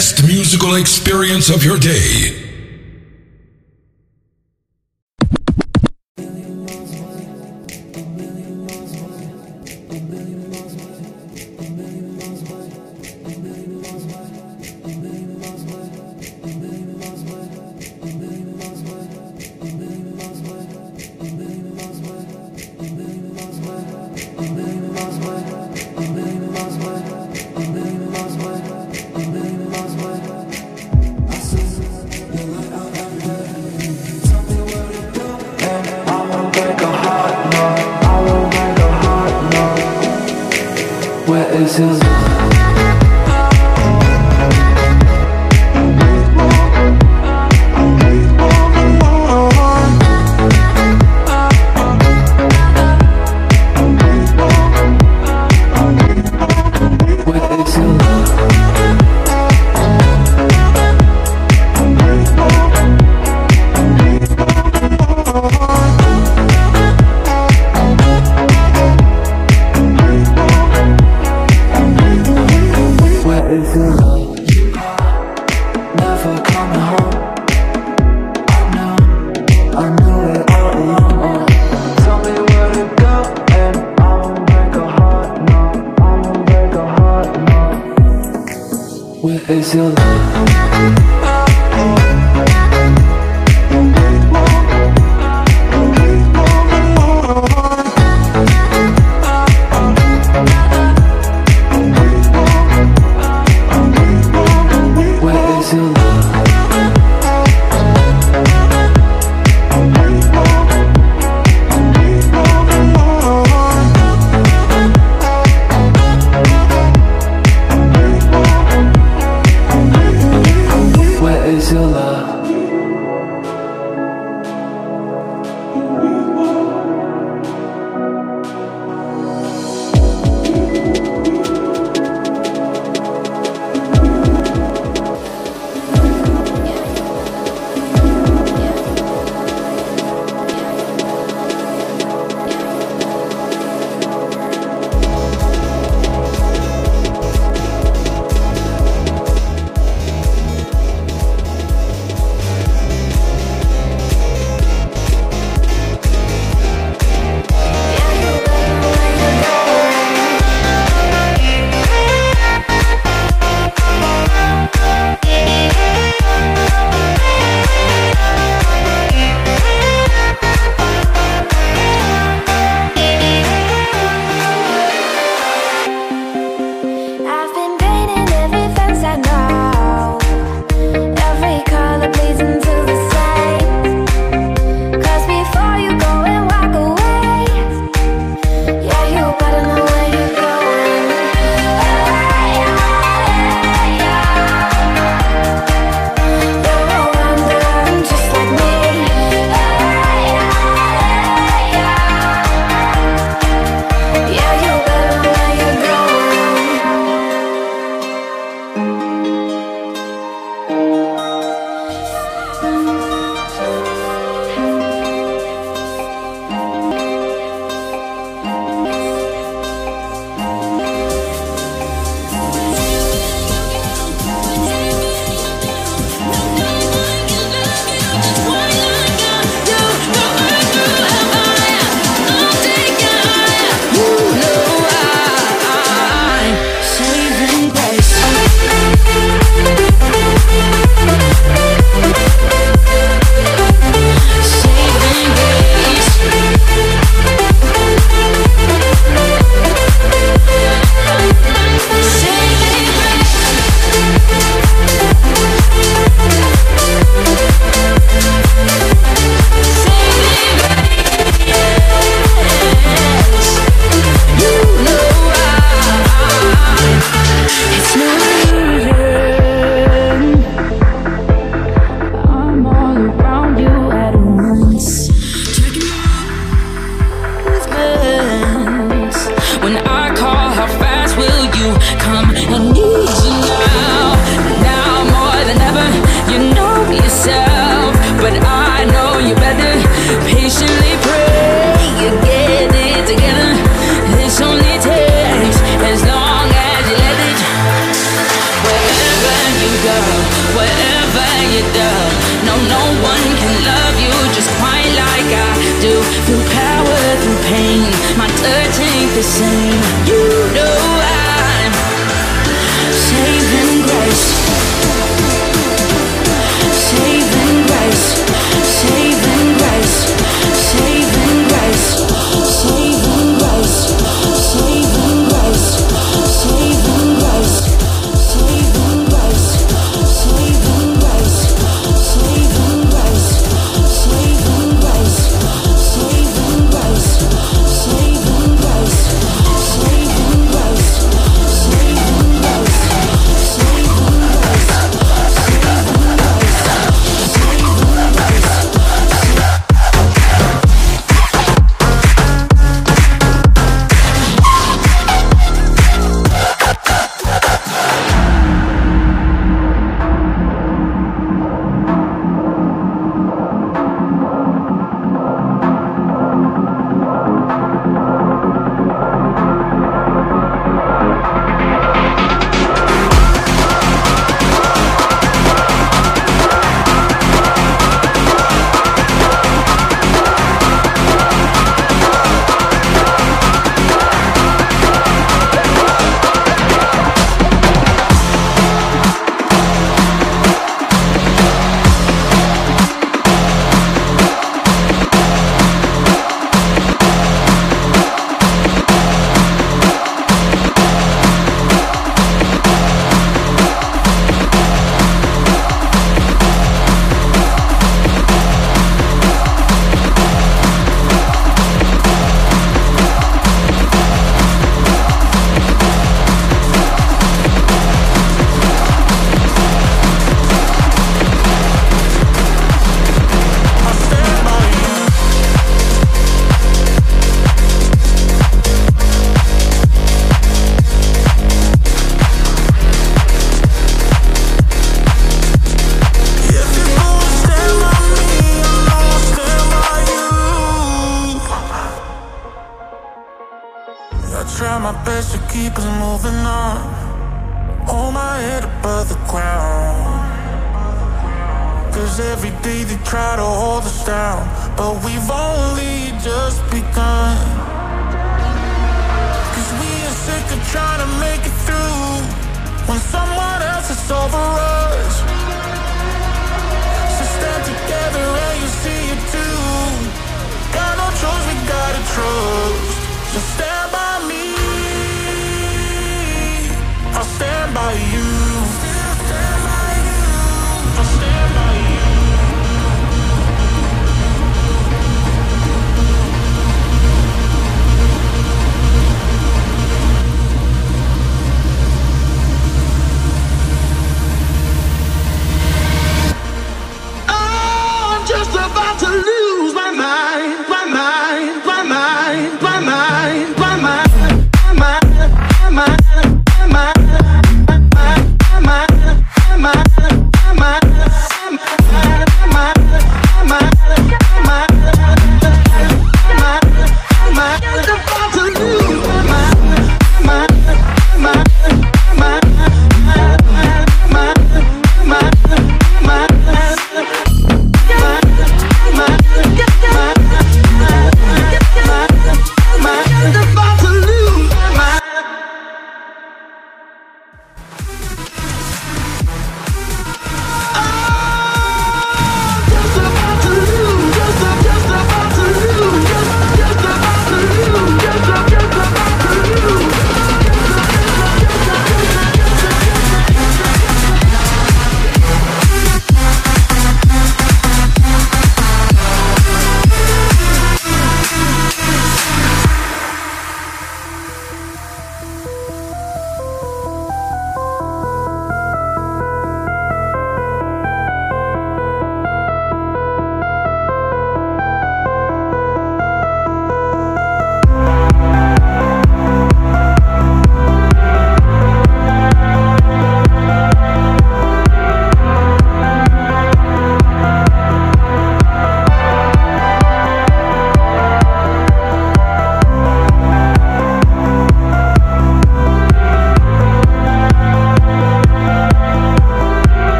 best musical experience of your day. Is your love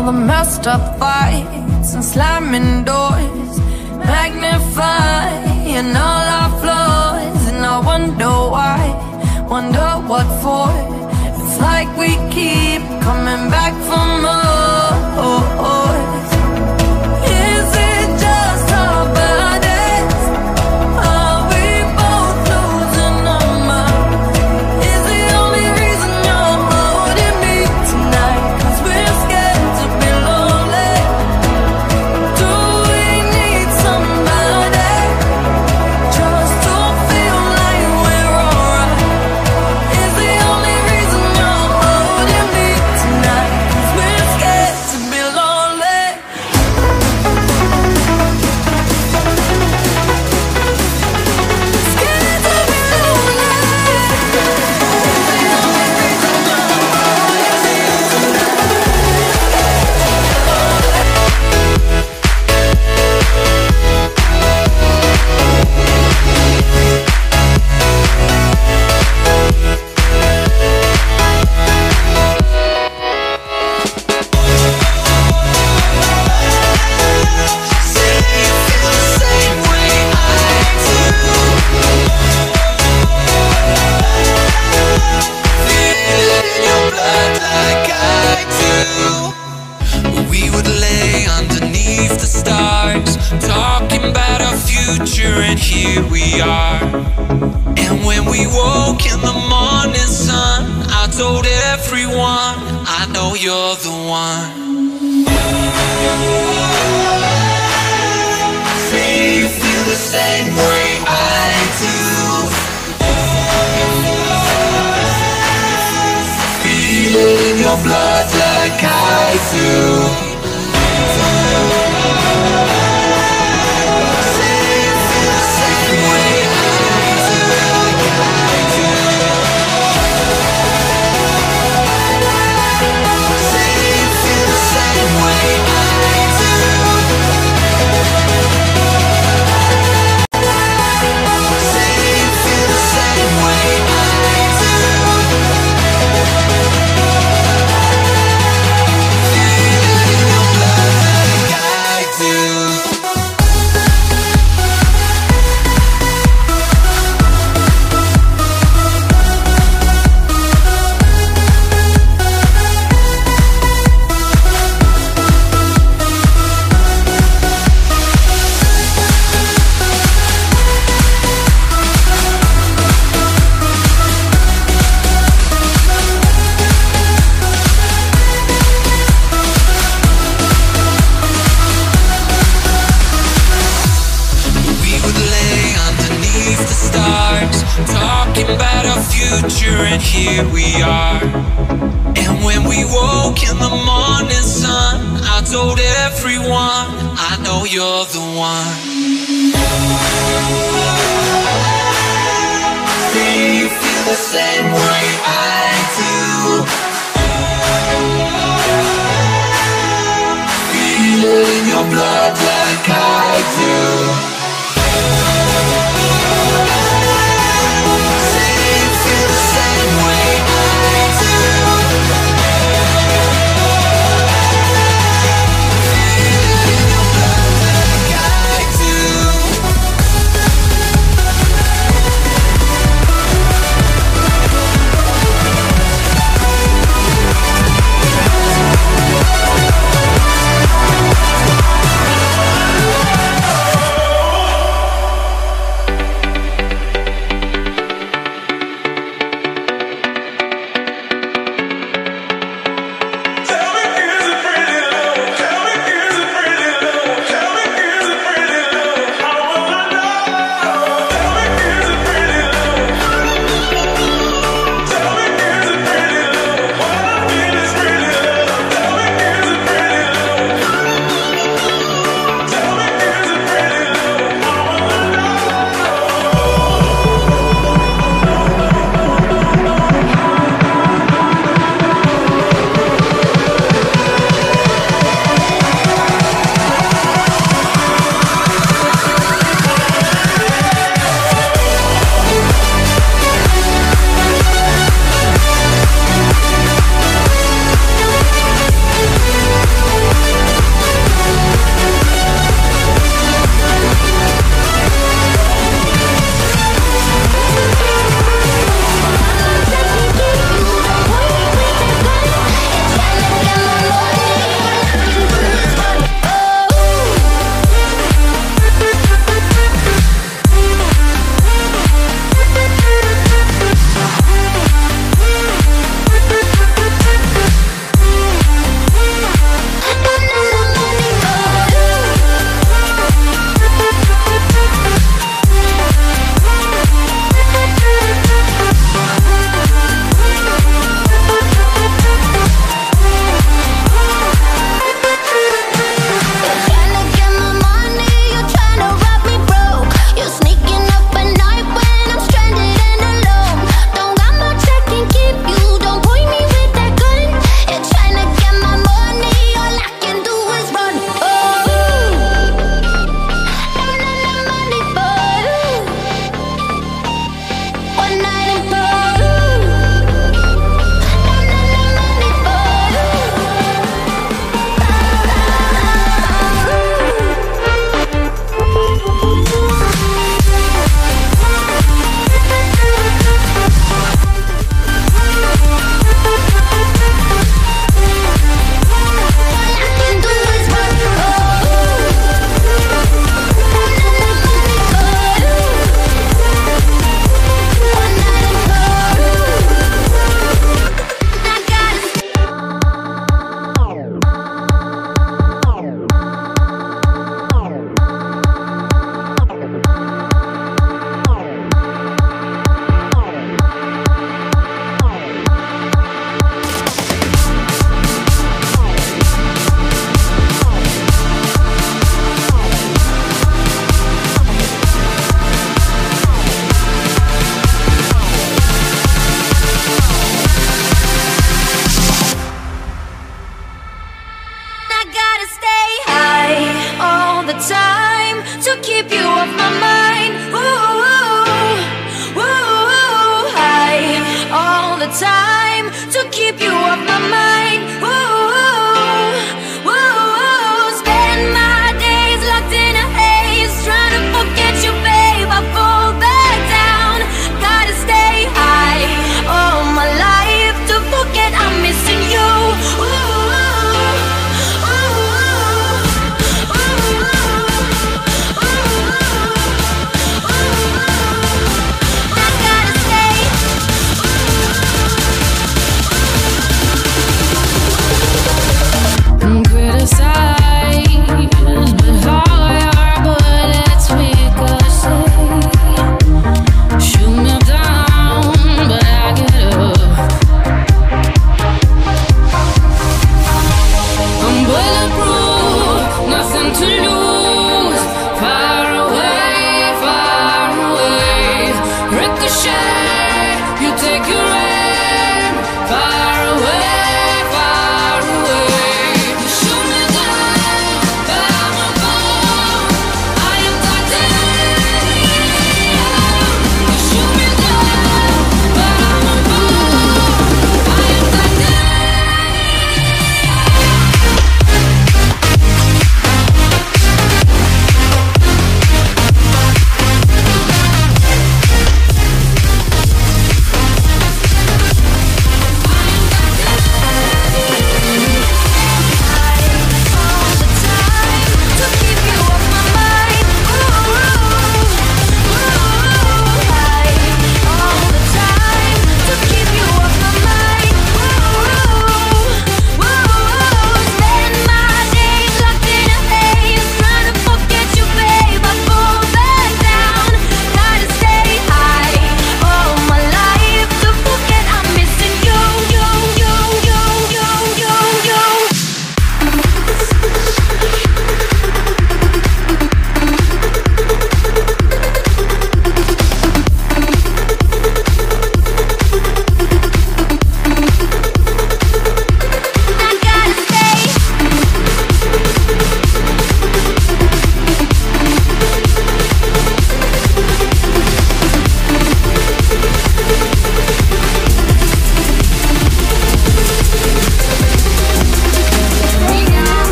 all the messed up fights and slamming doors Magnifying all our flaws. And I wonder why, wonder what for. It's like we keep coming back for more.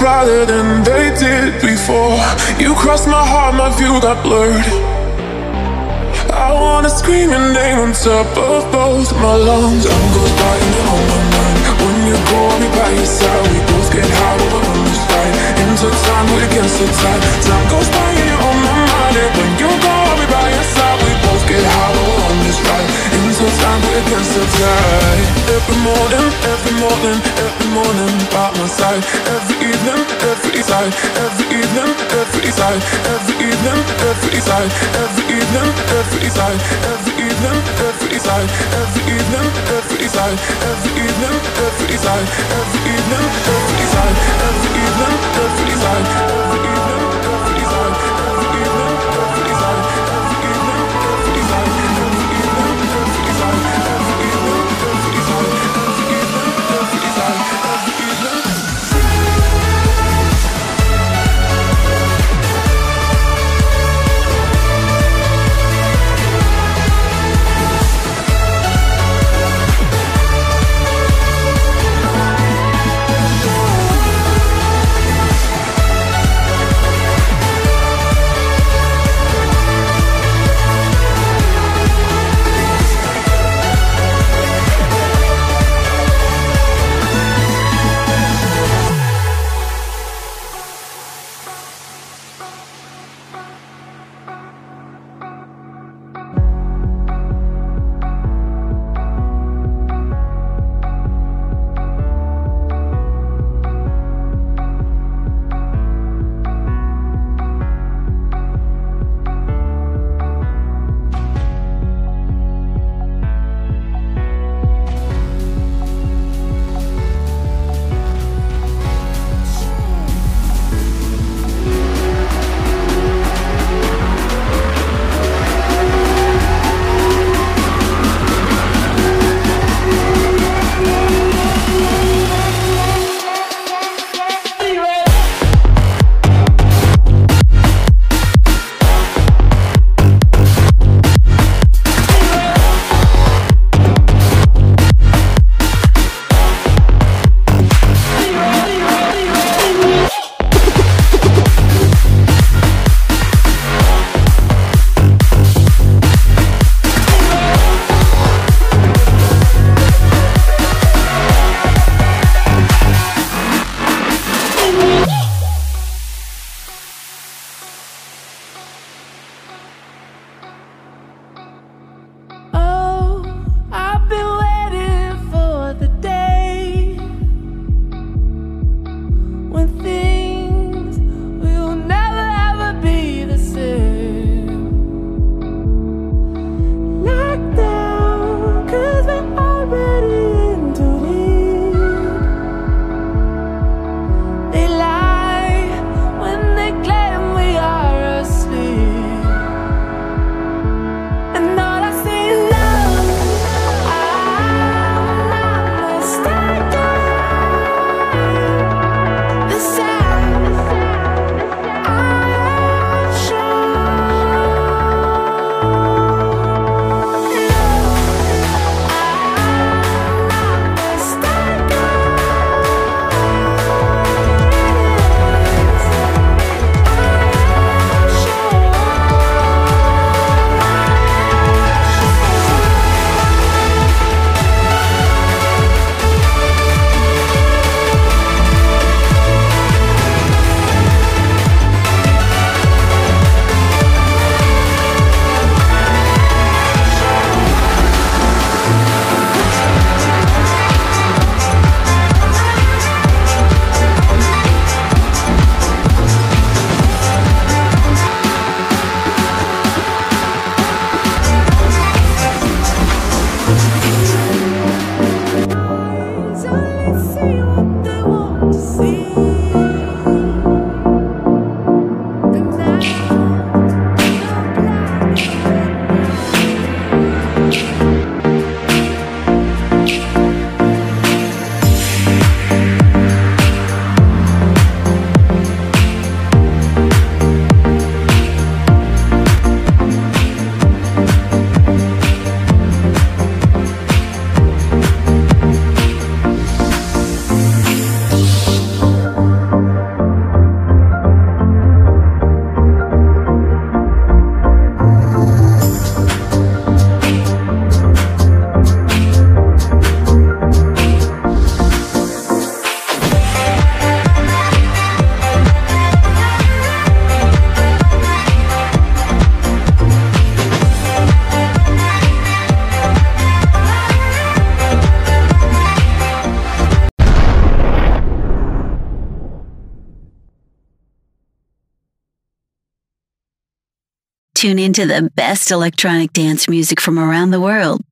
Brighter than they did before. You crossed my heart, my view got blurred. I wanna scream your name on top of both my lungs. Time goes by and you're on my mind. When you go, I'll be by your side. We both get high, we're on this ride. Into time, we're against the tide. Time goes by and you're on my mind. And when you go, I'll be by your side. We both get high, we're on this ride. Time, against the tide. Every morning, every morning, every morning, by my side. Every evening, every side. Every evening, every side. Every evening, every side. Every evening, every side. Every evening, every side. Every evening, every side. Every evening, every side. Every evening, every side. Every evening, every side. Every evening, Tune into the best electronic dance music from around the world